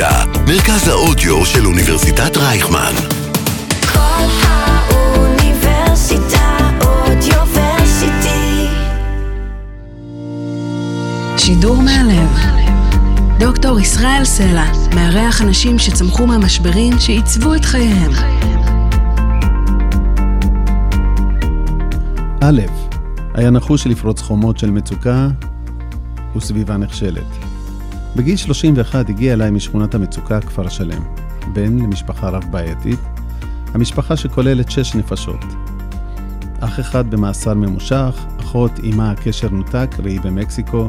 אוניברסיטה, מרכז האודיו של אוניברסיטת רייכמן. כל האוניברסיטה אודיוורסיטי. שידור מהלב. דוקטור ישראל סלע מארח אנשים שצמחו מהמשברים שעיצבו את חייהם. א', היה נחוש לפרוץ חומות של מצוקה וסביבה נחשלת. בגיל 31 הגיע אליי משכונת המצוקה כפר שלם, בן למשפחה רב-בעייתית, המשפחה שכוללת שש נפשות. אח אחד במאסר ממושך, אחות עימה הקשר נותק והיא במקסיקו,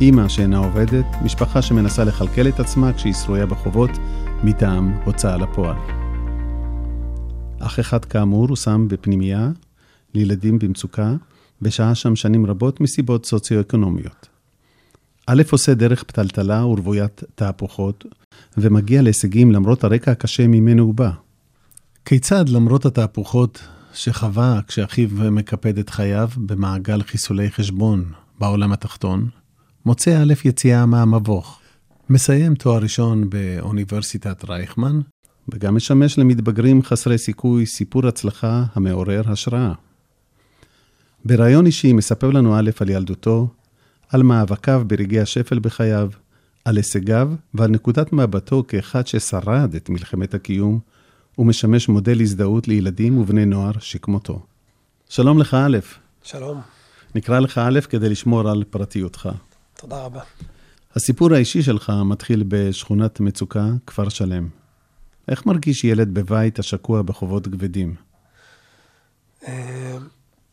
אימא שאינה עובדת, משפחה שמנסה לכלכל את עצמה כשהיא שרויה בחובות מטעם הוצאה לפועל. אח אחד כאמור הושם בפנימייה לילדים במצוקה, ושהה שם שנים רבות מסיבות סוציו-אקונומיות. א' עושה דרך פתלתלה ורוויית תהפוכות, ומגיע להישגים למרות הרקע הקשה ממנו הוא בא. כיצד למרות התהפוכות שחווה כשאחיו מקפד את חייו במעגל חיסולי חשבון בעולם התחתון, מוצא א' יציאה מהמבוך. מסיים תואר ראשון באוניברסיטת רייכמן, וגם משמש למתבגרים חסרי סיכוי סיפור הצלחה המעורר השראה. בריאיון אישי מספר לנו א' על ילדותו, על מאבקיו ברגעי השפל בחייו, על הישגיו ועל נקודת מבטו כאחד ששרד את מלחמת הקיום, ומשמש מודל הזדהות לילדים ובני נוער שכמותו. שלום לך א', שלום, נקרא לך א' כדי לשמור על פרטיותך. תודה רבה. הסיפור האישי שלך מתחיל בשכונת מצוקה, כפר שלם. איך מרגיש ילד בבית השקוע בחובות כבדים?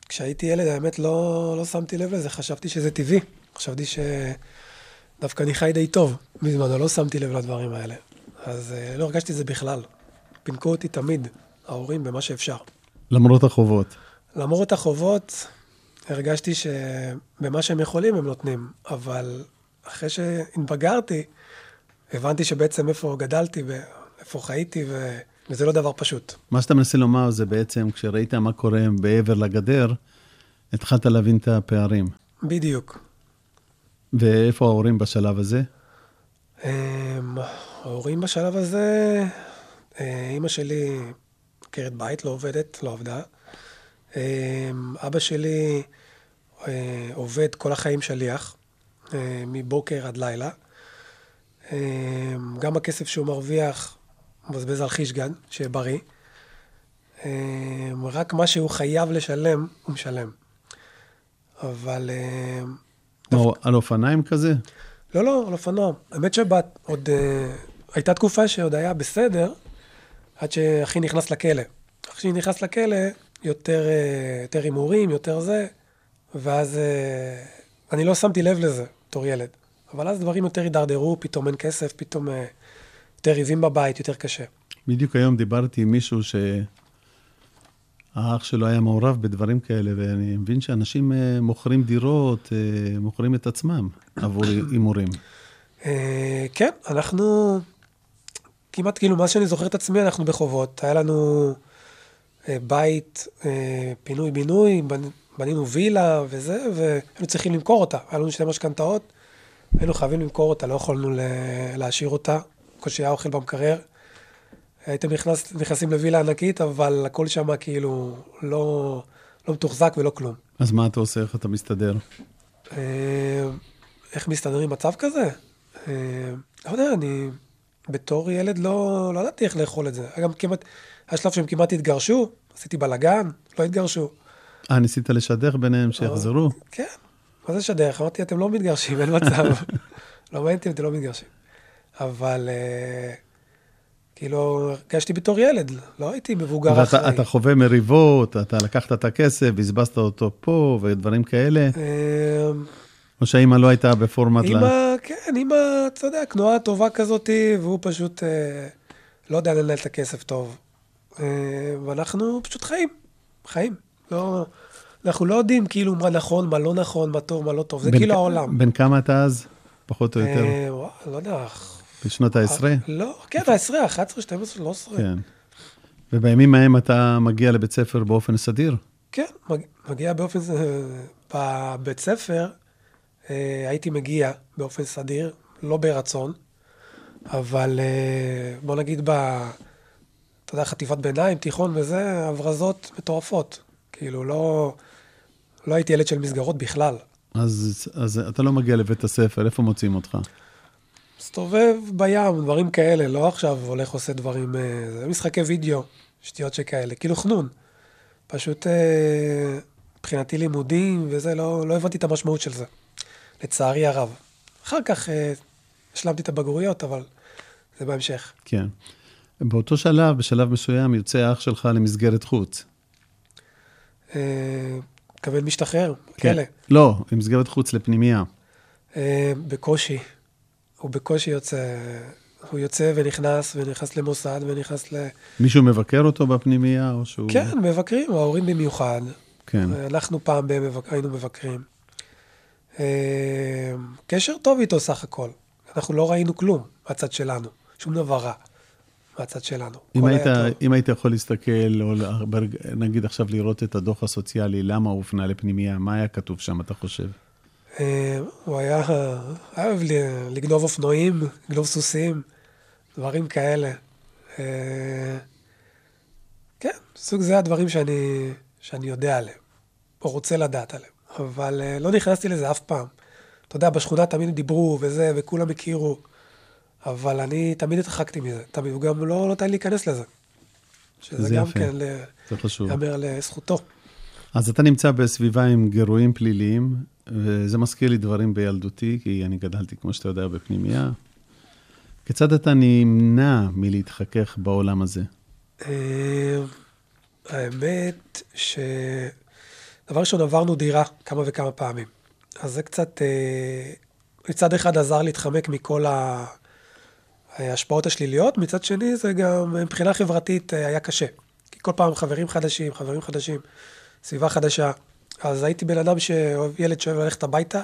כשהייתי ילד, האמת, לא, לא שמתי לב לזה, חשבתי שזה טבעי. חשבתי שדווקא אני חי די טוב בזמנו, לא שמתי לב לדברים האלה. אז אה, לא הרגשתי את זה בכלל. פינקו אותי תמיד, ההורים, במה שאפשר. למרות החובות. למרות החובות, הרגשתי שבמה שהם יכולים הם נותנים, אבל אחרי שהתבגרתי, הבנתי שבעצם איפה גדלתי ואיפה חייתי, ו... וזה לא דבר פשוט. מה שאתה מנסה לומר זה בעצם, כשראית מה קורה בעבר לגדר, התחלת להבין את הפערים. בדיוק. ואיפה ההורים בשלב הזה? אמ, ההורים בשלב הזה, אה, אימא שלי עקרת בית, לא עובדת, לא עבדה. אמ, אבא שלי אה, עובד כל החיים שליח, אה, מבוקר עד לילה. אמ, גם הכסף שהוא מרוויח, מבזבז על חישגן, שיהיה בריא. אמ, רק מה שהוא חייב לשלם, הוא משלם. אבל... אמ, מה, על אופניים כזה? לא, לא, על אופנוע. האמת שבת, עוד... אה, הייתה תקופה שעוד היה בסדר, עד שאחי נכנס לכלא. אחי נכנס לכלא, יותר אה, יותר הימורים, יותר זה, ואז אה, אני לא שמתי לב לזה בתור ילד. אבל אז דברים יותר הידרדרו, פתאום אין כסף, פתאום יותר ריבים בבית, יותר קשה. בדיוק היום דיברתי עם מישהו שהאח שלו היה מעורב בדברים כאלה, ואני מבין שאנשים אה, מוכרים דירות, אה, מוכרים את עצמם עבור הימורים. אה, כן, אנחנו כמעט כאילו, מאז שאני זוכר את עצמי, אנחנו בחובות. היה לנו בית, פינוי-בינוי, בנ- בנינו וילה וזה, והיינו צריכים למכור אותה. היה לנו שתי משכנתאות, היינו חייבים למכור אותה, לא יכולנו להשאיר אותה. בקושי היה אוכל במקרר. הייתם נכנס, נכנסים לווילה ענקית, אבל הכל שם כאילו לא, לא מתוחזק ולא כלום. אז מה אתה עושה? איך אתה מסתדר? אה, איך מסתדרים מצב כזה? אה, לא יודע, אני בתור ילד לא, לא ידעתי איך לאכול את זה. גם כמעט, היה שלב שהם כמעט התגרשו, עשיתי בלאגן, לא התגרשו. אה, ניסית לשדך ביניהם שיחזרו? כן, מה זה שדרך? אמרתי, אתם לא מתגרשים, אין מצב. לא מעניין אותי אתם לא מתגרשים. אבל אה, כאילו, הרגשתי בתור ילד, לא הייתי מבוגר אחראי. ואתה אתה חווה מריבות, אתה לקחת את הכסף, בזבזת אותו פה ודברים כאלה, אה, או שהאימא לא הייתה בפורמט ל... אמא, כן, אמא, אתה יודע, תנועה טובה כזאתי, והוא פשוט אה, לא יודע לנהל את הכסף טוב. אה, ואנחנו פשוט חיים, חיים. לא, אנחנו לא יודעים כאילו מה נכון, מה לא נכון, מה טוב, מה לא טוב, זה כאילו העולם. בן כמה אתה אז? פחות או יותר. אה, וואי, לא יודע. בשנות העשרה? לא, כן, העשרה, 11, 12, 13. כן. ובימים ההם אתה מגיע לבית ספר באופן סדיר? כן, מג- מגיע באופן... זה- בבית ספר אה, הייתי מגיע באופן סדיר, לא ברצון. אבל אה, בוא נגיד ב... אתה יודע, חטיבת ביניים, תיכון וזה, הברזות מטורפות. כאילו, לא, לא הייתי ילד של מסגרות בכלל. אז, אז אתה לא מגיע לבית הספר, איפה מוצאים אותך? מסתובב בים, דברים כאלה, לא עכשיו הולך עושה דברים, אה, זה משחקי וידאו, שטויות שכאלה, כאילו חנון. פשוט אה, מבחינתי לימודים וזה, לא, לא הבנתי את המשמעות של זה, לצערי הרב. אחר כך אה, השלמתי את הבגרויות, אבל זה בהמשך. כן. באותו שלב, בשלב מסוים, יוצא אח שלך למסגרת חוץ. מתכוון משתחרר, כן. כלא. לא, למסגרת חוץ לפנימייה. בקושי. הוא בקושי יוצא, הוא יוצא ונכנס, ונכנס למוסד, ונכנס ל... מישהו מבקר אותו בפנימייה, או שהוא... כן, מבקרים, ההורים במיוחד. כן. אנחנו פעם ב- מבק- היינו מבקרים. אה, קשר טוב איתו סך הכל. אנחנו לא ראינו כלום מהצד שלנו, שום דבר רע מהצד שלנו. אם היית. אם היית יכול להסתכל, או נגיד עכשיו לראות את הדוח הסוציאלי, למה הוא הופנה לפנימייה, מה היה כתוב שם, אתה חושב? אה, הוא היה, ל- לגנוב אופנועים, לגנוב סוסים, דברים כאלה. אה, כן, סוג זה הדברים שאני, שאני יודע עליהם, או רוצה לדעת עליהם. אבל אה, לא נכנסתי לזה אף פעם. אתה יודע, בשכונה תמיד דיברו וזה, וכולם הכירו, אבל אני תמיד התרחקתי מזה. תמיד, הוא גם לא נתן לי להיכנס לזה. שזה זה גם יפה. כן, ל- זה חשוב. ייאמר לזכותו. אז אתה נמצא בסביבה עם גירויים פליליים, וזה מזכיר לי דברים בילדותי, כי אני גדלתי, כמו שאתה יודע, בפנימייה. כיצד אתה נמנע מלהתחכך בעולם הזה? אה, האמת ש... דבר ראשון, עברנו דירה כמה וכמה פעמים. אז זה קצת, אה, מצד אחד עזר להתחמק מכל ההשפעות השליליות, מצד שני זה גם מבחינה חברתית אה, היה קשה. כי כל פעם חברים חדשים, חברים חדשים, סביבה חדשה. אז הייתי בן אדם שאוהב, ילד שאוהב ללכת הביתה,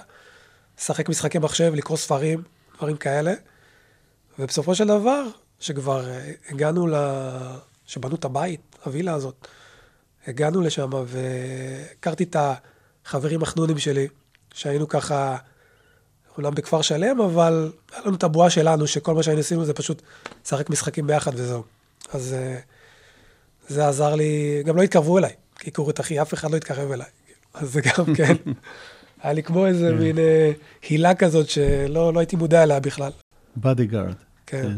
לשחק משחקי מחשב, לקרוא ספרים, דברים כאלה. ובסופו של דבר, שכבר אה, הגענו ל... שבנו את הבית, הווילה הזאת, הגענו לשם והכרתי את החברים החנונים שלי, שהיינו ככה, אומנם בכפר שלם, אבל היה לנו את הבועה שלנו, שכל מה שהיינו עשינו זה פשוט לשחק משחקים ביחד וזהו. אז אה, זה עזר לי, גם לא התקרבו אליי, כי קורת אחי, אף אחד לא התקרב אליי. אז זה גם כן, היה לי כמו איזה מין אה, הילה כזאת שלא לא הייתי מודע אליה בכלל. Bodyguard. כן.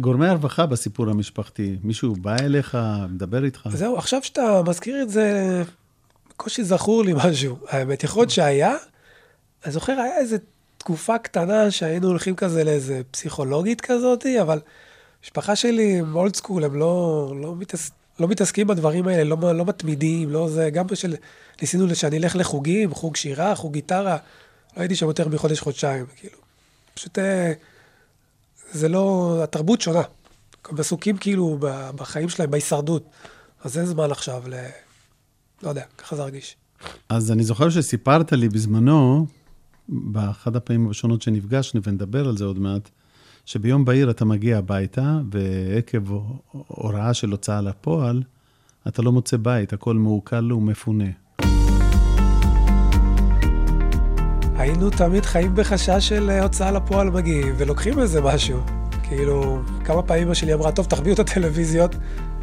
גורמי הרווחה בסיפור המשפחתי, מישהו בא אליך, מדבר איתך? זהו, עכשיו שאתה מזכיר את זה, בקושי זכור לי משהו. האמת, יכול להיות שהיה, אני זוכר, היה איזו תקופה קטנה שהיינו הולכים כזה לאיזה פסיכולוגית כזאת, אבל משפחה שלי הם אולד סקול, הם לא, לא, מתעס, לא מתעסקים בדברים האלה, לא, לא מתמידים, לא זה, גם בשל, ניסינו שאני אלך לחוגים, חוג שירה, חוג גיטרה, לא הייתי שם יותר מחודש-חודשיים, כאילו. פשוט, אה, זה לא, התרבות שונה. הם עסוקים כאילו בחיים שלהם, בהישרדות. אז אין זמן עכשיו ל... לא יודע, ככה זה הרגיש. אז אני זוכר שסיפרת לי בזמנו, באחת הפעמים הראשונות שנפגשנו, ונדבר על זה עוד מעט, שביום בהיר אתה מגיע הביתה, ועקב הוראה של הוצאה לפועל, אתה לא מוצא בית, הכל מעוקל ומפונה. היינו תמיד חיים בחשש של אה, הוצאה לפועל מגיעים, ולוקחים איזה משהו. כאילו, כמה פעמים אמא שלי אמרה, טוב, תחביאו את הטלוויזיות,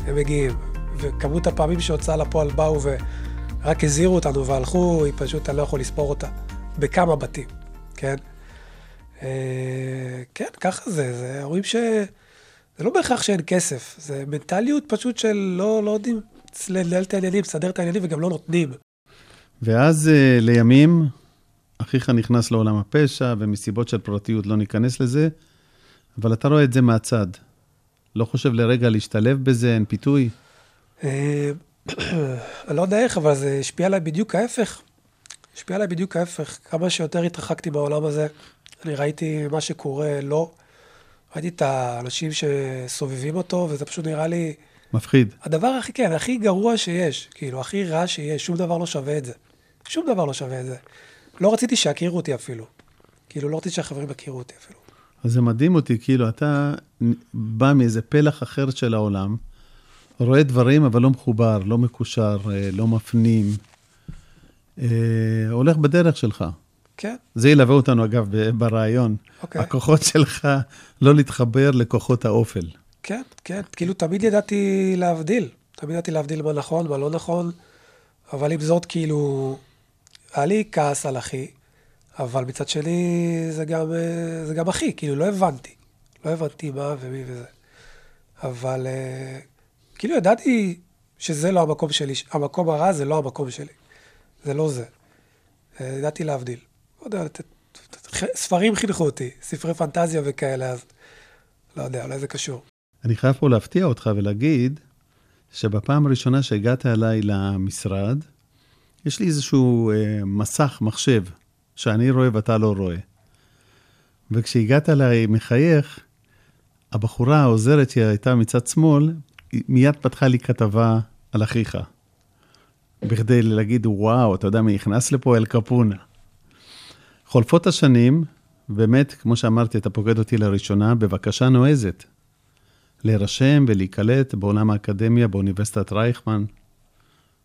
הם מגיעים. וכמות הפעמים שהוצאה לפועל באו ורק הזהירו אותנו והלכו, היא פשוט, אני לא יכול לספור אותה. בכמה בתים, כן? אה, כן, ככה זה, זה רואים ש... זה לא בהכרח שאין כסף, זה מנטליות פשוט של לא, לא יודעים לנהל את העניינים, לסדר את העניינים וגם לא נותנים. ואז אה, לימים, אחיך נכנס לעולם הפשע, ומסיבות של פרטיות לא ניכנס לזה, אבל אתה רואה את זה מהצד. לא חושב לרגע להשתלב בזה, אין פיתוי? אה, אני לא יודע איך, אבל זה השפיע עליי בדיוק ההפך. השפיע עליי בדיוק ההפך. כמה שיותר התרחקתי מהעולם הזה, אני ראיתי מה שקורה לו, ראיתי את האנשים שסובבים אותו, וזה פשוט נראה לי מפחיד. הדבר הכי, כן, הכי גרוע שיש, כאילו, הכי רע שיש, שום דבר לא שווה את זה. שום דבר לא שווה את זה. לא רציתי שיכירו אותי אפילו. כאילו, לא רציתי שהחברים יכירו אותי אפילו. אז זה מדהים אותי, כאילו, אתה בא מאיזה פלח אחר של העולם, רואה דברים, אבל לא מחובר, לא מקושר, אה, לא מפנים, אה, הולך בדרך שלך. כן, זה ילווה אותנו, אגב, ברעיון. אוקיי. הכוחות שלך לא להתחבר לכוחות האופל. כן, כן. כאילו, תמיד ידעתי להבדיל. תמיד ידעתי להבדיל מה נכון, מה לא נכון, אבל עם זאת, כאילו, היה לי כעס על אחי, אבל מצד שני, זה גם, אה, זה גם אחי, כאילו, לא הבנתי. לא הבנתי מה ומי וזה. אבל אה, כאילו, ידעתי שזה לא המקום שלי, המקום הרע זה לא המקום שלי. זה לא זה. אה, ידעתי להבדיל. לא יודע, ספרים חינכו אותי, ספרי פנטזיה וכאלה, אז לא יודע, אולי זה קשור. אני חייב פה להפתיע אותך ולהגיד שבפעם הראשונה שהגעת אליי למשרד, יש לי איזשהו אה, מסך, מחשב, שאני רואה ואתה לא רואה. וכשהגעת אליי מחייך, הבחורה העוזרת שהייתה מצד שמאל, מיד פתחה לי כתבה על אחיך. בכדי להגיד, וואו, אתה יודע מי נכנס לפה? אל קפונה. חולפות השנים, באמת, כמו שאמרתי, אתה פוקד אותי לראשונה, בבקשה נועזת. להירשם ולהיקלט בעולם האקדמיה באוניברסיטת רייכמן.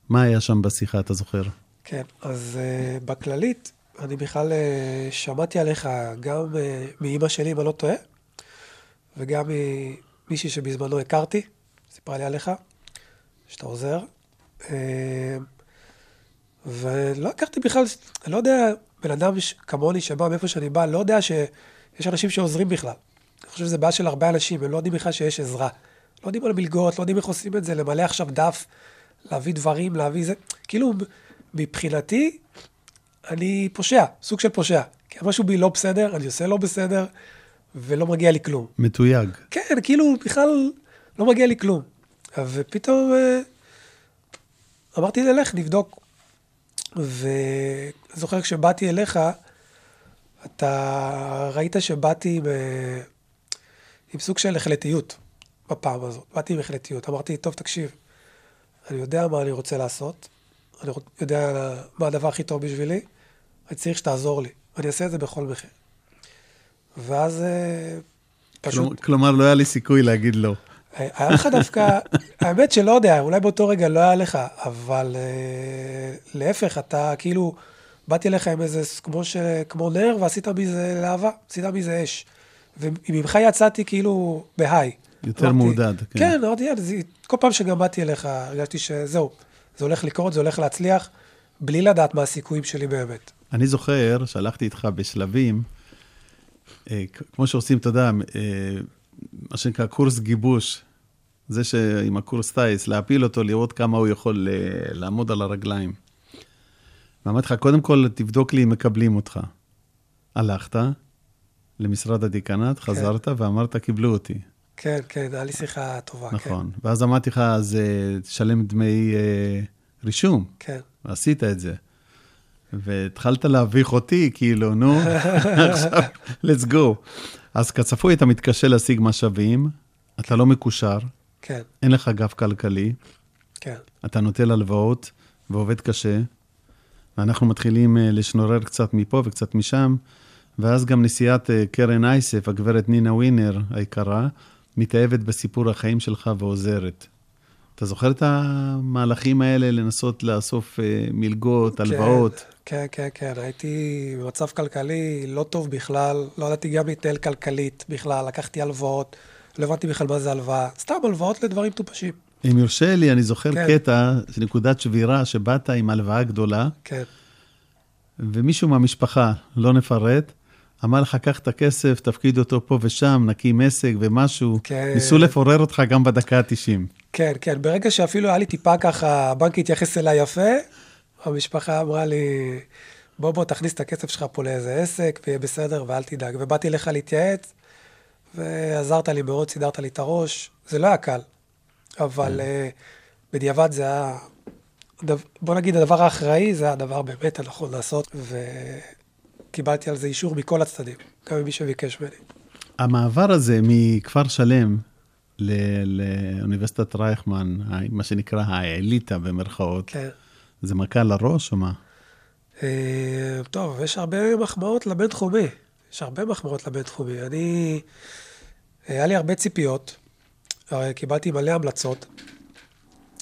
מה היה שם בשיחה, אתה זוכר? כן, אז uh, בכללית, אני בכלל uh, שמעתי עליך גם uh, מאימא שלי, אם אני לא טועה, וגם ממישהי שבזמנו הכרתי, סיפרה לי עליך, שאתה עוזר. Uh, ולא הכרתי בכלל, אני לא יודע, בן אדם כמוני שבא מאיפה שאני בא, לא יודע שיש אנשים שעוזרים בכלל. אני חושב שזה בעיה של הרבה אנשים, הם לא יודעים בכלל שיש עזרה. לא יודעים על מלגות, לא יודעים איך עושים את זה, למלא עכשיו דף, להביא דברים, להביא זה. כאילו, מבחינתי, אני פושע, סוג של פושע. כי משהו בי לא בסדר, אני עושה לא בסדר, ולא מגיע לי כלום. מתויג. כן, כאילו, בכלל לא מגיע לי כלום. ופתאום אה, אמרתי, נלך, נבדוק. ואני זוכר כשבאתי אליך, אתה ראית שבאתי אה, עם סוג של החלטיות בפעם הזאת. באתי עם החלטיות. אמרתי, טוב, תקשיב, אני יודע מה אני רוצה לעשות, אני יודע מה הדבר הכי טוב בשבילי, אני צריך שתעזור לי, ואני אעשה את זה בכל מחיר. ואז אה, פשוט... כלומר, לא היה לי סיכוי להגיד לא. היה לך דווקא, האמת שלא יודע, אולי באותו רגע לא היה לך, אבל אה, להפך, אתה כאילו, באתי אליך עם איזה, כמו, ש, כמו נר, ועשית מזה להבה, עשית מזה אש. וממך יצאתי כאילו בהיי. יותר אמרתי- מעודד, כן. כן, אמרתי, כל פעם שגם באתי אליך, הרגשתי שזהו, זה הולך לקרות, זה הולך להצליח, בלי לדעת מה הסיכויים שלי באמת. אני זוכר שהלכתי איתך בשלבים, אה, כמו שעושים, אתה יודע, אה, מה שנקרא קורס גיבוש. זה שעם הקורס טיס, להפיל אותו, לראות כמה הוא יכול אה, לעמוד על הרגליים. ואמרתי לך, קודם כל, תבדוק לי אם מקבלים אותך. הלכת למשרד הדיקנט, חזרת ואמרת, קיבלו אותי. כן, כן, היה לי שיחה טובה. נכון. ואז אמרתי לך, אז אה, תשלם דמי אה, רישום. כן, כן. ועשית את זה. והתחלת להביך אותי, כאילו, נו, עכשיו, let's go. אז כצפוי, אתה מתקשה להשיג משאבים, אתה לא מקושר, כן, אין לך גב כלכלי, כן. אתה נוטל הלוואות ועובד קשה, ואנחנו מתחילים אה, לשנורר קצת מפה וקצת משם, ואז גם נשיאת אה, קרן אייסף, הגברת נינה ווינר היקרה, מתאהבת בסיפור החיים שלך ועוזרת. אתה זוכר את המהלכים האלה לנסות לאסוף אה, מלגות, הלוואות? כן, כן, כן. הייתי במצב כלכלי לא טוב בכלל, לא ידעתי גם להתנהל כלכלית בכלל, לקחתי הלוואות, לא הבנתי בכלל מה זה הלוואה. סתם הלוואות לדברים מטופשים. אם יורשה לי, אני זוכר כן. קטע, נקודת שבירה, שבאת עם הלוואה גדולה, כן, ומישהו מהמשפחה, לא נפרט, אמר לך, קח את הכסף, תפקיד אותו פה ושם, נקים עסק ומשהו. כן. ניסו לפורר אותך גם בדקה ה-90. כן, כן. ברגע שאפילו היה לי טיפה ככה, הבנק התייחס אליי יפה, המשפחה אמרה לי, בוא, בוא, תכניס את הכסף שלך פה לאיזה עסק, ויהיה בסדר, ואל תדאג. ובאתי אליך להתייעץ, ועזרת לי מאוד, סידרת לי את הראש. זה לא היה קל, אבל uh, בדיעבד זה היה, בוא נגיד, הדבר האחראי, זה הדבר באמת הנכון לעשות, וקיבלתי על זה אישור מכל הצדדים, גם ממי שביקש ממני. המעבר הזה מכפר שלם ל- לאוניברסיטת רייכמן, מה שנקרא האליטה במרכאות, כן. זה מכה לראש או מה? אה, טוב, יש הרבה מחמאות לבינתחומי. יש הרבה מחמאות לבינתחומי. אני... היה לי הרבה ציפיות, קיבלתי מלא המלצות.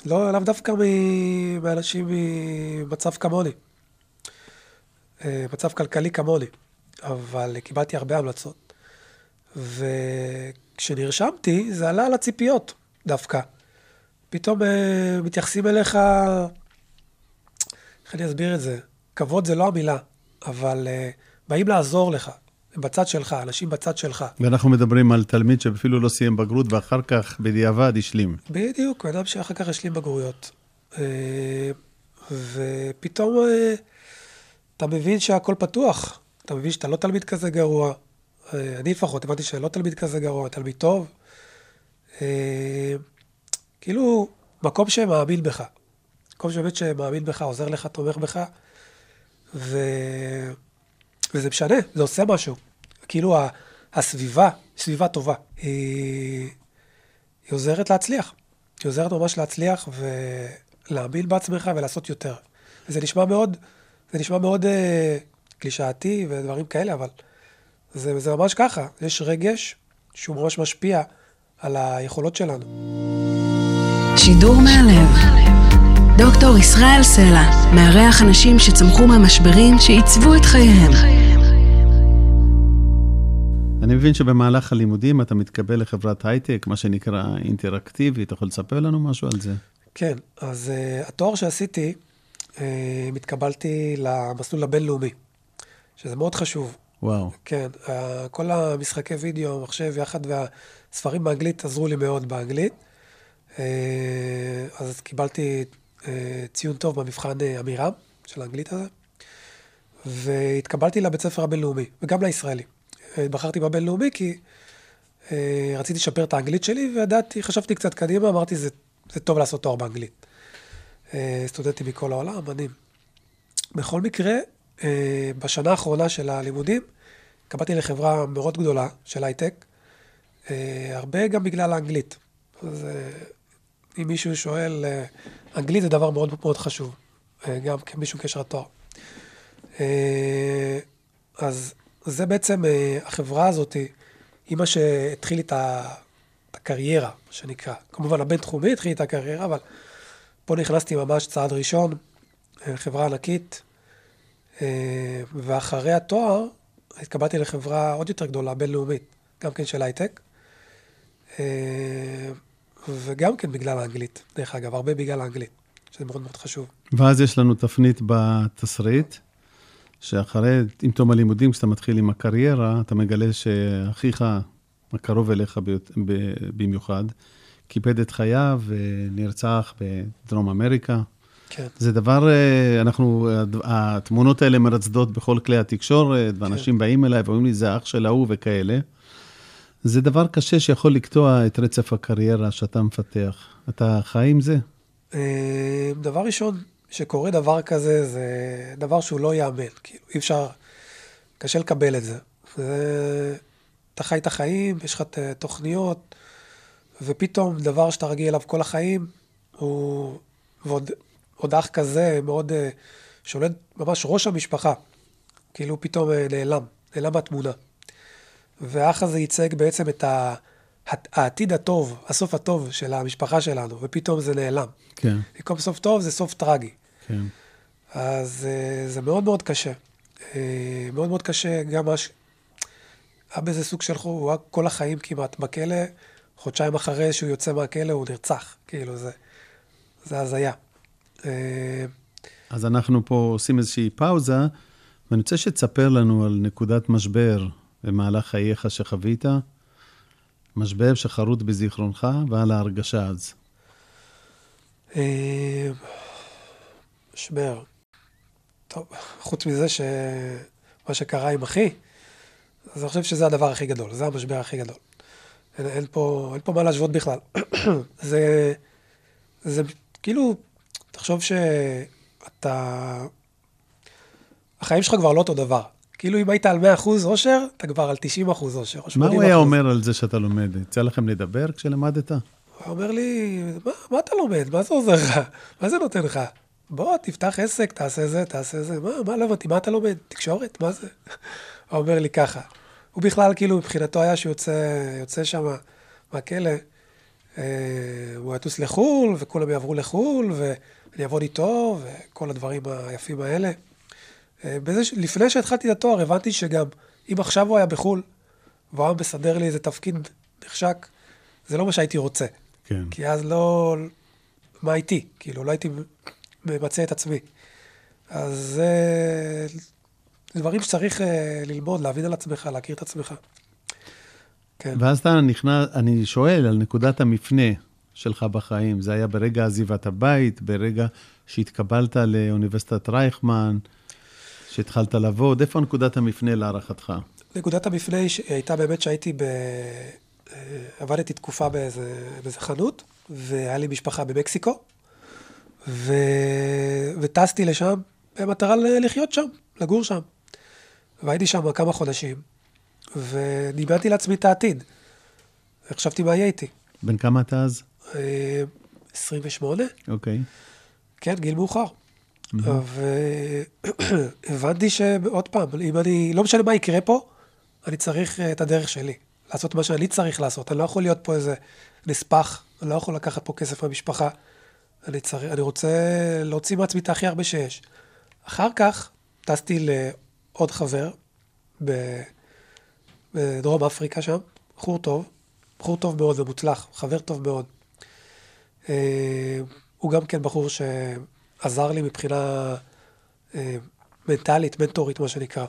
לא, לאו דווקא מ- מאנשים ממצב כמוני. אה, מצב כלכלי כמוני, אבל קיבלתי הרבה המלצות. וכשנרשמתי, זה עלה על הציפיות דווקא. פתאום אה, מתייחסים אליך, איך אני אסביר את זה? כבוד זה לא המילה, אבל אה, באים לעזור לך, בצד שלך, אנשים בצד שלך. ואנחנו מדברים על תלמיד שאפילו לא סיים בגרות ואחר כך בדיעבד השלים. בדיוק, אדם שאחר כך השלים בגרויות. אה, ופתאום אה, אתה מבין שהכל פתוח, אתה מבין שאתה לא תלמיד כזה גרוע. אני לפחות הבנתי שאני לא תלמיד כזה גרוע, תלמיד טוב. כאילו, מקום שמאמין בך. מקום שבאמת שמאמין בך, עוזר לך, תומך בך. ו... וזה משנה, זה עושה משהו. כאילו ה- הסביבה, סביבה טובה, היא, היא עוזרת להצליח. היא עוזרת ממש להצליח ולהאמין בעצמך ולעשות יותר. וזה נשמע מאוד, זה נשמע מאוד אה, קלישאתי ודברים כאלה, אבל זה, זה ממש ככה. יש רגש שהוא ממש משפיע על היכולות שלנו. שידור מהלב. דוקטור ישראל סלע מארח אנשים שצמחו מהמשברים שעיצבו את חייהם. אני מבין שבמהלך הלימודים אתה מתקבל לחברת הייטק, מה שנקרא אינטראקטיבי, אתה יכול לספר לנו משהו על זה? כן, אז uh, התואר שעשיתי, uh, התקבלתי למסלול הבינלאומי, שזה מאוד חשוב. וואו. כן, uh, כל המשחקי וידאו, המחשב יחד והספרים באנגלית עזרו לי מאוד באנגלית. Uh, אז קיבלתי ציון טוב במבחן uh, אמירם של האנגלית הזה, והתקבלתי לבית ספר הבינלאומי, וגם לישראלי. Uh, בחרתי בבינלאומי כי רציתי לשפר את האנגלית שלי, וידעתי, חשבתי קצת קדימה, אמרתי, זה, זה טוב לעשות תואר באנגלית. סטודנטים מכל העולם, מדהים. בכל מקרה, אה, בשנה האחרונה של הלימודים, קבעתי לחברה מאוד גדולה של הייטק, אה, הרבה גם בגלל האנגלית. אז אה, אם מישהו שואל, אה, אנגלית זה דבר מאוד מאוד חשוב, אה, גם כמישהו קשר התואר. אה, אז זה בעצם, אה, החברה הזאת, היא מה שהתחיל את הקריירה, מה שנקרא. כמובן, הבינתחומי התחיל את הקריירה, אבל פה נכנסתי ממש צעד ראשון, חברה ענקית, ואחרי התואר התקבלתי לחברה עוד יותר גדולה, בינלאומית, גם כן של הייטק, וגם כן בגלל האנגלית, דרך אגב, הרבה בגלל האנגלית, שזה מאוד מאוד חשוב. ואז יש לנו תפנית בתסריט, שאחרי, עם תום הלימודים, כשאתה מתחיל עם הקריירה, אתה מגלה שאחיך, הקרוב אליך ב- במיוחד, קיפד את חייו ונרצח בדרום אמריקה. כן, זה דבר, אה, אנחנו, התמונות האלה מרצדות בכל כלי התקשורת, ואנשים באים אליי ואומרים לי, זה אח של ההוא וכאלה. זה דבר קשה שיכול לקטוע את רצף הקריירה שאתה מפתח. אתה חי עם זה? אה, דבר ראשון, שקורה דבר כזה, זה דבר שהוא לא ייאמן, כאילו, אי אפשר, קשה לקבל את זה. זה אתה חי את החיים, יש לך ת- תוכניות, ופתאום דבר שאתה רגיל אליו כל החיים, הוא, ועוד עוד אח כזה מאוד אה, שולט, ממש ראש המשפחה, כאילו פתאום אה, נעלם, נעלם מהתמונה. והאח הזה ייצג בעצם את ה... העתיד הטוב, הסוף הטוב של המשפחה שלנו, ופתאום זה נעלם. כן, במקום סוף טוב זה סוף טרגי. כן. אז אה, זה מאוד מאוד קשה. אה, מאוד מאוד קשה, גם מה ש... היה בזה סוג של חור, הוא היה כל החיים כמעט בכלא, חודשיים אחרי שהוא יוצא מהכלא הוא נרצח, כאילו זה, זה הזיה. אה, אז אנחנו פה עושים איזושהי פאוזה, ואני רוצה שתספר לנו על נקודת משבר במהלך חייך שחווית, משבר שחרוט בזיכרונך, ועל ההרגשה אז. אה, משבר. טוב, חוץ מזה שמה שקרה עם אחי, אז אני חושב שזה הדבר הכי גדול, זה המשבר הכי גדול. אין, אין, פה, אין פה מה להשוות בכלל. זה, זה כאילו, תחשוב שאתה... החיים שלך כבר לא אותו דבר. כאילו אם היית על 100% אושר, אתה כבר על 90% אושר, או 80%. מה הוא היה אומר על זה שאתה לומד? יצא לכם לדבר כשלמדת? הוא אומר לי, מה, מה אתה לומד? מה זה עוזר לך? מה זה נותן לך? בוא, תפתח עסק, תעשה זה, תעשה זה. מה, מה לא הבנתי, מה אתה לומד? תקשורת? מה זה? הוא אומר לי ככה. הוא בכלל, כאילו, מבחינתו היה שהוא יוצא, יוצא שם מהכלא, אה, הוא יטוס לחו"ל, וכולם יעברו לחו"ל, ואני אעבוד איתו, וכל הדברים היפים האלה. אה, בזה ש... לפני שהתחלתי את התואר, הבנתי שגם אם עכשיו הוא היה בחו"ל, והוא היה מסדר לי איזה תפקיד נחשק, זה לא מה שהייתי רוצה. כן. כי אז לא... מה איתי? כאילו, לא הייתי ממצה את עצמי. אז זה דברים שצריך אה, ללמוד, להבין על עצמך, להכיר את עצמך. כן. ואז אתה נכנס, אני שואל על נקודת המפנה שלך בחיים. זה היה ברגע עזיבת הבית, ברגע שהתקבלת לאוניברסיטת רייכמן, שהתחלת לעבוד. איפה נקודת המפנה להערכתך? נקודת המפנה הייתה באמת שהייתי ב... אה, עבדתי תקופה באיזה, באיזה חנות, והיה לי משפחה במקסיקו, ו... וטסתי לשם במטרה לחיות שם, לגור שם. והייתי שם כמה חודשים, ודיברתי לעצמי את העתיד. חשבתי מה יהיה איתי. בן כמה אתה אז? אה, 28? אוקיי. כן, גיל מאוחר. והבנתי שעוד פעם, אם אני, לא משנה מה יקרה פה, אני צריך אה, את הדרך שלי. לעשות מה שאני צריך לעשות. אני לא יכול להיות פה איזה נספח, אני לא יכול לקחת פה כסף מהמשפחה. אני, צריך, אני רוצה להוציא מעצמי את הכי הרבה שיש. אחר כך טסתי לעוד חבר בדרום אפריקה שם, בחור טוב, בחור טוב מאוד ומוצלח, חבר טוב מאוד. אה, הוא גם כן בחור שעזר לי מבחינה אה, מנטלית, מנטורית, מה שנקרא.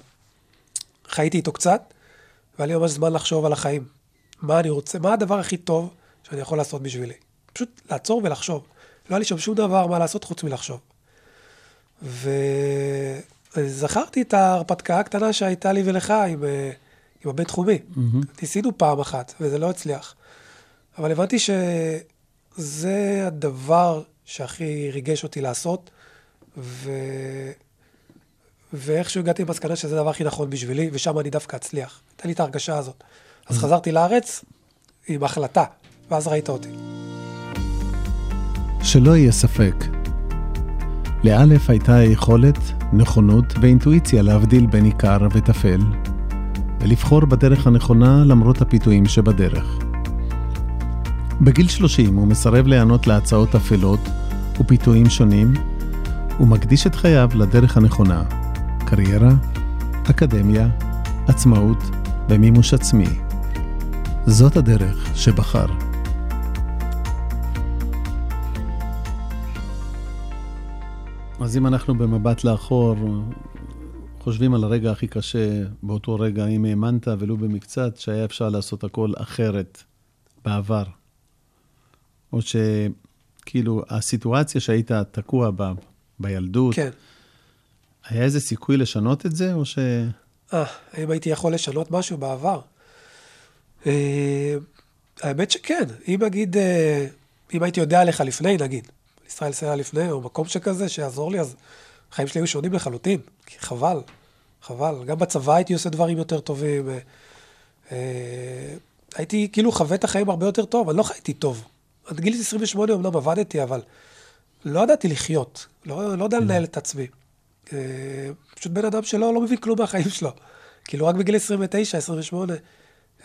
חייתי איתו קצת, והיה לי ממש זמן לחשוב על החיים. מה אני רוצה, מה הדבר הכי טוב שאני יכול לעשות בשבילי. פשוט לעצור ולחשוב. לא היה לי שם שום דבר מה לעשות חוץ מלחשוב. וזכרתי את ההרפתקה הקטנה שהייתה לי ולך עם, אה, עם הבינתחומי. ניסינו פעם אחת, וזה לא הצליח. אבל הבנתי שזה הדבר שהכי ריגש אותי לעשות, ו... ואיכשהו הגעתי למסקנה שזה הדבר הכי נכון בשבילי, ושם אני דווקא אצליח. הייתה לי את ההרגשה הזאת. אז חזרתי לארץ עם החלטה, ואז ראית אותי. שלא יהיה ספק. לאלף הייתה היכולת, נכונות ואינטואיציה להבדיל בין עיקר וטפל, ולבחור בדרך הנכונה למרות הפיתויים שבדרך. בגיל 30 הוא מסרב להיענות להצעות אפלות ופיתויים שונים, ומקדיש את חייו לדרך הנכונה, קריירה, אקדמיה, עצמאות ומימוש עצמי. זאת הדרך שבחר. אז אם אנחנו במבט לאחור, חושבים על הרגע הכי קשה באותו רגע, אם האמנת ולו במקצת שהיה אפשר לעשות הכל אחרת בעבר, או שכאילו הסיטואציה שהיית תקוע בה בילדות, כן. היה איזה סיכוי לשנות את זה, או ש... אה, האם הייתי יכול לשנות משהו בעבר? אה, האמת שכן. אם נגיד, אה, אם הייתי יודע עליך לפני, נגיד, ישראל סייע לפני, או מקום שכזה, שיעזור לי, אז החיים שלי היו שונים לחלוטין. כי חבל, חבל. גם בצבא הייתי עושה דברים יותר טובים. אה, אה, הייתי כאילו חווה את החיים הרבה יותר טוב, אני לא חייתי טוב. עד גיל 28 אמנם עבדתי, אבל לא ידעתי לחיות. לא, לא יודע לנהל את עצמי. אה, פשוט בן אדם שלא לא מבין כלום מהחיים שלו. כאילו, רק בגיל 29, 28,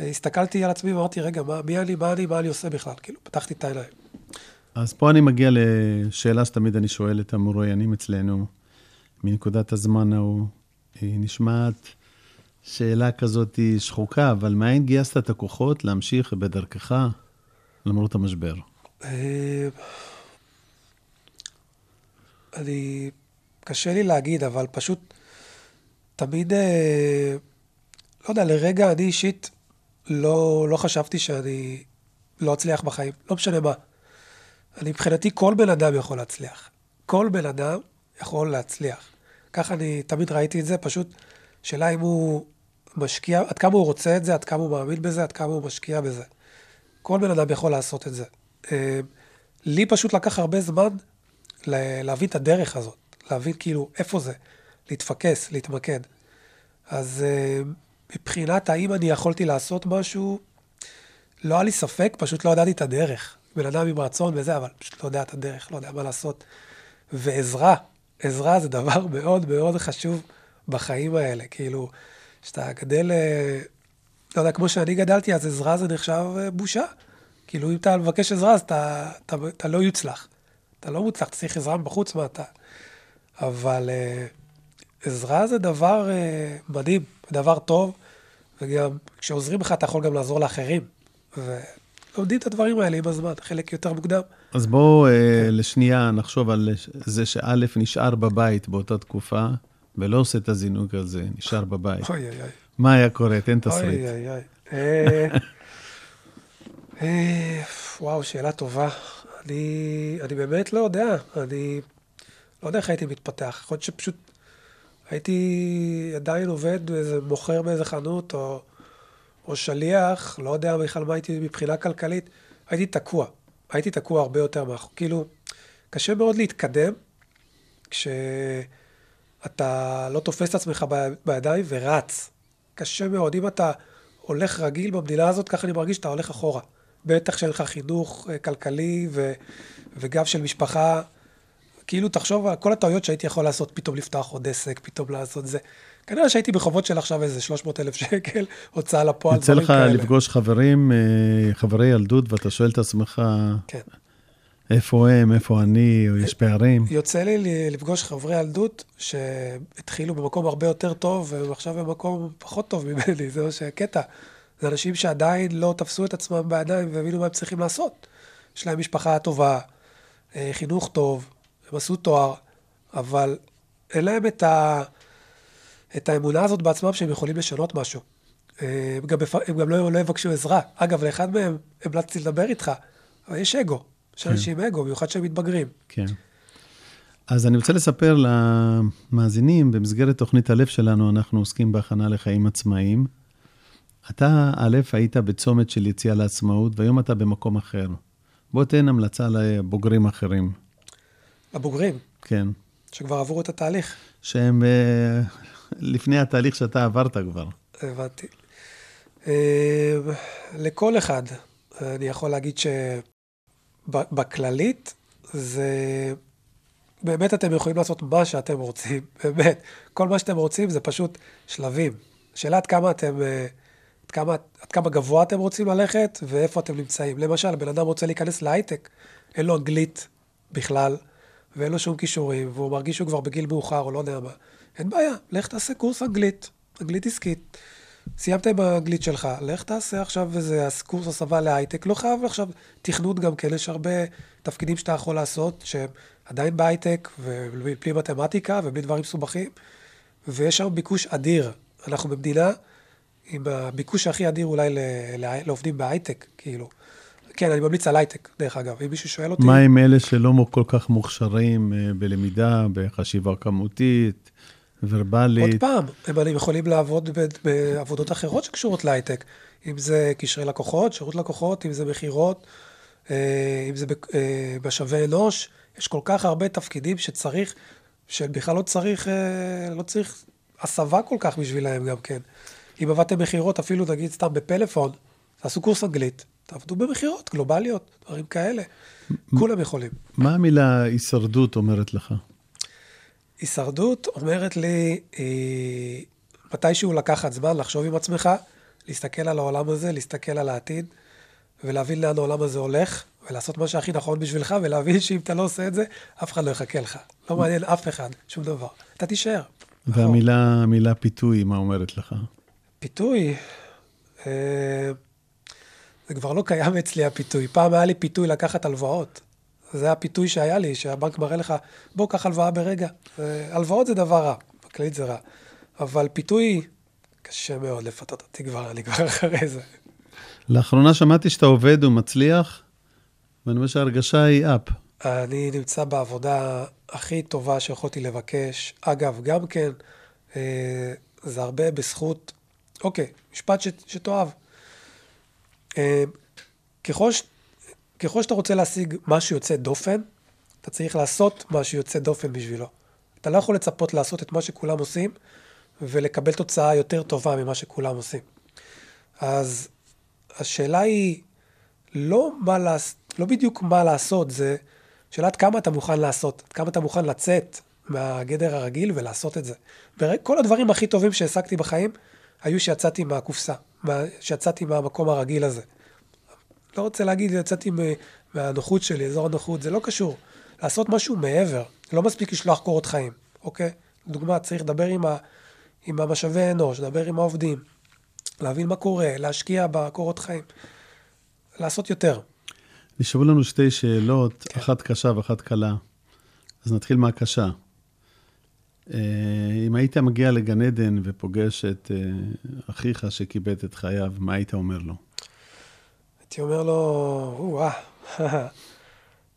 אה, הסתכלתי על עצמי ואמרתי, רגע, מה, מי אני, מה אני, מה אני עושה בכלל? כאילו, פתחתי את העיניים. אז פה אני מגיע לשאלה שתמיד אני שואל את המרואיינים אצלנו, מנקודת הזמן ההוא. היא נשמעת שאלה כזאת שחוקה, אבל מאין גייסת את הכוחות להמשיך בדרכך למרות המשבר? אה, אני, קשה לי להגיד, אבל פשוט תמיד, אה, לא יודע, לרגע אני אישית לא, לא חשבתי שאני לא אצליח בחיים, לא משנה מה. אני מבחינתי, כל בן אדם יכול להצליח. כל בן אדם יכול להצליח. ככה אני תמיד ראיתי את זה, פשוט שאלה אם הוא משקיע, עד כמה הוא רוצה את זה, עד כמה הוא מאמין בזה, עד כמה הוא משקיע בזה. כל בן אדם יכול לעשות את זה. אה, לי פשוט לקח הרבה זמן להבין את הדרך הזאת, להבין כאילו איפה זה, להתפקס, להתמקד. אז אה, מבחינת האם אני יכולתי לעשות משהו, לא היה לי ספק, פשוט לא ידעתי את הדרך. בן אדם עם רצון וזה, אבל פשוט לא יודע את הדרך, לא יודע מה לעשות. ועזרה, עזרה זה דבר מאוד מאוד חשוב בחיים האלה. כאילו, כשאתה גדל, אה, לא יודע, כמו שאני גדלתי, אז עזרה זה נחשב בושה. כאילו, אם אתה מבקש עזרה, אז אתה, אתה, אתה לא יוצלח. אתה לא מוצלח, אתה צריך עזרה מבחוץ, מה אתה... אבל אה, עזרה זה דבר אה, מדהים, דבר טוב, וגם כשעוזרים לך אתה יכול גם לעזור לאחרים. ולומדים את הדברים האלה עם הזמן, חלק יותר מוקדם. אז בואו אה, לשנייה נחשוב על זה שא' נשאר בבית באותה תקופה, ולא עושה את הזינוק הזה, נשאר בבית. אוי אוי אוי. מה היה קורה? תן תסריט. אוי אוי אוי. אה, וואו, שאלה טובה. אני, אני באמת לא יודע. אני לא יודע איך הייתי מתפתח. יכול להיות שפשוט הייתי עדיין עובד, באיזה, מוכר באיזה חנות, או, או שליח, לא יודע בכלל מה הייתי מבחינה כלכלית. הייתי תקוע. הייתי תקוע הרבה יותר מאחור. כאילו, קשה מאוד להתקדם כשאתה לא תופס את עצמך בידיים ורץ. קשה מאוד. אם אתה הולך רגיל במדינה הזאת, ככה אני מרגיש שאתה הולך אחורה. בטח שאין לך חינוך אה, כלכלי ו, וגב של משפחה. כאילו, תחשוב על כל הטעויות שהייתי יכול לעשות, פתאום לפתוח עוד עסק, פתאום לעשות זה. כנראה שהייתי בחובות של עכשיו איזה 300 אלף שקל, הוצאה לפועל, יוצא דברים לך כאלה. לפגוש חברים, אה, חברי ילדות, ואתה שואל את עצמך, כן. איפה הם, איפה אני, או יש פערים? יוצא לי לפגוש חברי ילדות שהתחילו במקום הרבה יותר טוב, והם עכשיו במקום פחות טוב ממני, זה מה שהקטע. זה אנשים שעדיין לא תפסו את עצמם בידיים והבינו מה הם צריכים לעשות. יש להם משפחה טובה, אה, חינוך טוב, הם עשו תואר, אבל אין להם את, ה... את האמונה הזאת בעצמם שהם יכולים לשנות משהו. אה, הם גם. הם גם לא, לא יבקשו עזרה. אגב, לאחד מהם המלצתי לדבר איתך, אבל יש אגו. יש אנשים עם אגו, במיוחד שהם מתבגרים. כן. אז אני רוצה לספר למאזינים, במסגרת תוכנית הלב שלנו, אנחנו עוסקים בהכנה לחיים עצמאיים. אתה, א', היית בצומת של יציאה לעצמאות, והיום אתה במקום אחר. בוא תן המלצה לבוגרים אחרים, הבוגרים, כן, שכבר עברו את התהליך, שהם אה, לפני התהליך שאתה עברת כבר. הבנתי. אה, לכל אחד, אני יכול להגיד שבכללית, זה... באמת אתם יכולים לעשות מה שאתם רוצים, באמת. כל מה שאתם רוצים זה פשוט שלבים. שאלה עד כמה אתם, עד כמה, עד כמה גבוה אתם רוצים ללכת ואיפה אתם נמצאים. למשל, בן אדם רוצה להיכנס להייטק, אין לו אנגלית בכלל, ואין לו שום כישורים, והוא מרגיש שהוא כבר בגיל מאוחר, או לא יודע מה. אין בעיה, לך תעשה קורס אנגלית, אנגלית עסקית. סיימת עם האנגלית שלך, לך תעשה עכשיו איזה קורס הסבה להייטק, לא חייב עכשיו תכנות גם כן, יש הרבה תפקידים שאתה יכול לעשות, שהם עדיין בהייטק, ובלי מתמטיקה ובלי דברים מסובכים, ויש שם ביקוש אדיר. אנחנו במדינה עם הביקוש הכי אדיר אולי ל- לעובדים בהייטק, כאילו. כן, אני ממליץ על הייטק, דרך אגב. אם מישהו שואל אותי... מה עם אלה שלא כל כך מוכשרים אה, בלמידה, בחשיבה כמותית, ורבלית? עוד פעם, הם יכולים לעבוד בעבודות אחרות שקשורות להייטק. אם זה קשרי לקוחות, שירות לקוחות, אם זה מכירות, אה, אם זה אה, משאבי אנוש. יש כל כך הרבה תפקידים שצריך, שבכלל לא צריך, לא צריך הסבה כל כך בשבילהם גם כן. אם עבדתם מכירות, אפילו נגיד סתם בפלאפון, תעשו קורס אנגלית, תעבדו במכירות גלובליות, דברים כאלה. כולם יכולים. מה המילה הישרדות אומרת לך? הישרדות אומרת לי, אה, מתישהו לקחת זמן לחשוב עם עצמך, להסתכל על העולם הזה, להסתכל על העתיד, ולהבין לאן העולם הזה הולך, ולעשות מה שהכי נכון בשבילך, ולהבין שאם אתה לא עושה את זה, אף אחד לא יחכה לך. לא מעניין אף אחד, שום דבר. אתה תישאר. והמילה המילה פיתוי, מה אומרת לך? פיתוי, אה, זה כבר לא קיים אצלי הפיתוי. פעם היה לי פיתוי לקחת הלוואות. זה הפיתוי שהיה לי, שהבנק מראה לך, בוא, קח הלוואה ברגע. אה, הלוואות זה דבר רע, בכללית זה רע. אבל פיתוי, קשה מאוד לפתות אותי כבר, אני כבר אחרי זה. לאחרונה שמעתי שאתה עובד ומצליח, ואני אומר שההרגשה היא אפ. אני נמצא בעבודה הכי טובה שיכולתי לבקש. אגב, גם כן, אה, זה הרבה בזכות, אוקיי, משפט ש, שתאהב. אה, ככל, ש, ככל שאתה רוצה להשיג משהו יוצא דופן, אתה צריך לעשות משהו יוצא דופן בשבילו. אתה לא יכול לצפות לעשות את מה שכולם עושים ולקבל תוצאה יותר טובה ממה שכולם עושים. אז השאלה היא לא, מה לעש... לא בדיוק מה לעשות, זה שאלה עד כמה אתה מוכן לעשות, עד כמה אתה מוכן לצאת מהגדר הרגיל ולעשות את זה. כל הדברים הכי טובים שהעסקתי בחיים היו שיצאתי מהקופסה, מה... שיצאתי מהמקום הרגיל הזה. לא רוצה להגיד, יצאתי מהנוחות שלי, אזור הנוחות, זה לא קשור. לעשות משהו מעבר. לא מספיק לשלוח קורות חיים, אוקיי? דוגמה, צריך לדבר עם, ה, עם המשאבי אנוש, לדבר עם העובדים, להבין מה קורה, להשקיע בקורות חיים, לעשות יותר. נשארו לנו שתי שאלות, אחת קשה ואחת קלה. אז נתחיל מהקשה. אה, אם היית מגיע לגן עדן ופוגש את אה, אחיך שכיבד את חייו, מה היית אומר לו? הייתי אומר לו, או-אה,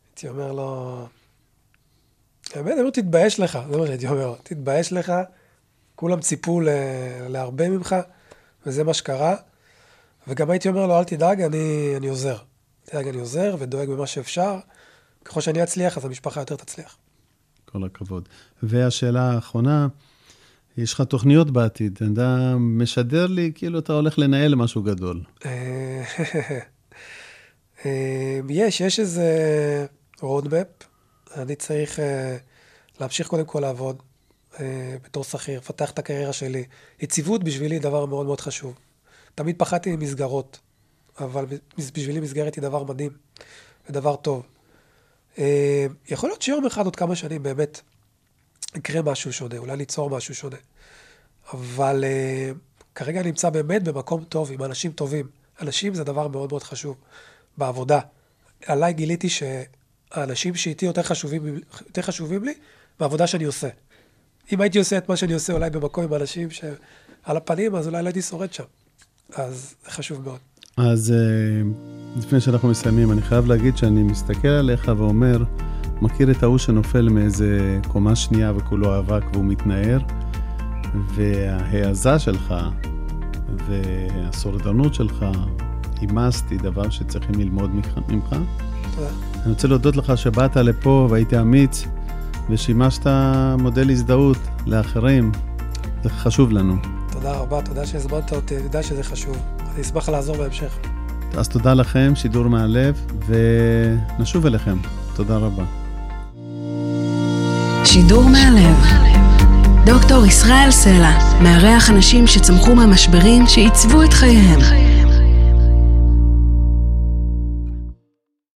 הייתי אומר לו, האמת, אני אומר, תתבייש לך, זה מה שהייתי אומר, תתבייש לך, כולם ציפו להרבה ממך, וזה מה שקרה. וגם הייתי אומר לו, אל תדאג, אני, אני עוזר. תדאג, אני עוזר ודואג במה שאפשר. ככל שאני אצליח, אז המשפחה יותר תצליח. כל הכבוד. והשאלה האחרונה, יש לך תוכניות בעתיד, אתה משדר לי כאילו אתה הולך לנהל משהו גדול. אה, אה, יש, יש איזה roadmap. אני צריך אה, להמשיך קודם כל לעבוד בתור שכיר, לפתח את הקריירה שלי. יציבות בשבילי דבר מאוד מאוד חשוב. תמיד פחדתי ממסגרות, אבל בשבילי מסגרת היא דבר מדהים ודבר טוב. אה, יכול להיות שיום אחד, עוד כמה שנים, באמת יקרה משהו שונה, אולי ליצור משהו שונה. אבל uh, כרגע אני נמצא באמת במקום טוב, עם אנשים טובים. אנשים זה דבר מאוד מאוד חשוב בעבודה. עליי גיליתי שהאנשים שאיתי יותר חשובים, יותר חשובים לי בעבודה שאני עושה. אם הייתי עושה את מה שאני עושה אולי במקום עם אנשים שעל הפנים, אז אולי לא הייתי שורד שם. אז זה חשוב מאוד. אז אה, לפני שאנחנו מסיימים, אני חייב להגיד שאני מסתכל עליך ואומר, מכיר את ההוא שנופל מאיזה קומה שנייה וכולו אבק והוא מתנער, וההעזה שלך והסורדנות שלך, אימסתי דבר שצריכים ללמוד ממך-. תודה. אני רוצה להודות לך שבאת לפה והיית אמיץ ושימשת מודל הזדהות לאחרים. זה חשוב לנו. תודה רבה, תודה שהזמנת אותי, יודע שזה חשוב. אני אשמח לעזור בהמשך. אז תודה לכם, שידור מהלב, ונשוב אליכם. תודה רבה. שידור מהלב. דוקטור ישראל סלע מארח אנשים שצמחו מהמשברים שעיצבו את חייהם.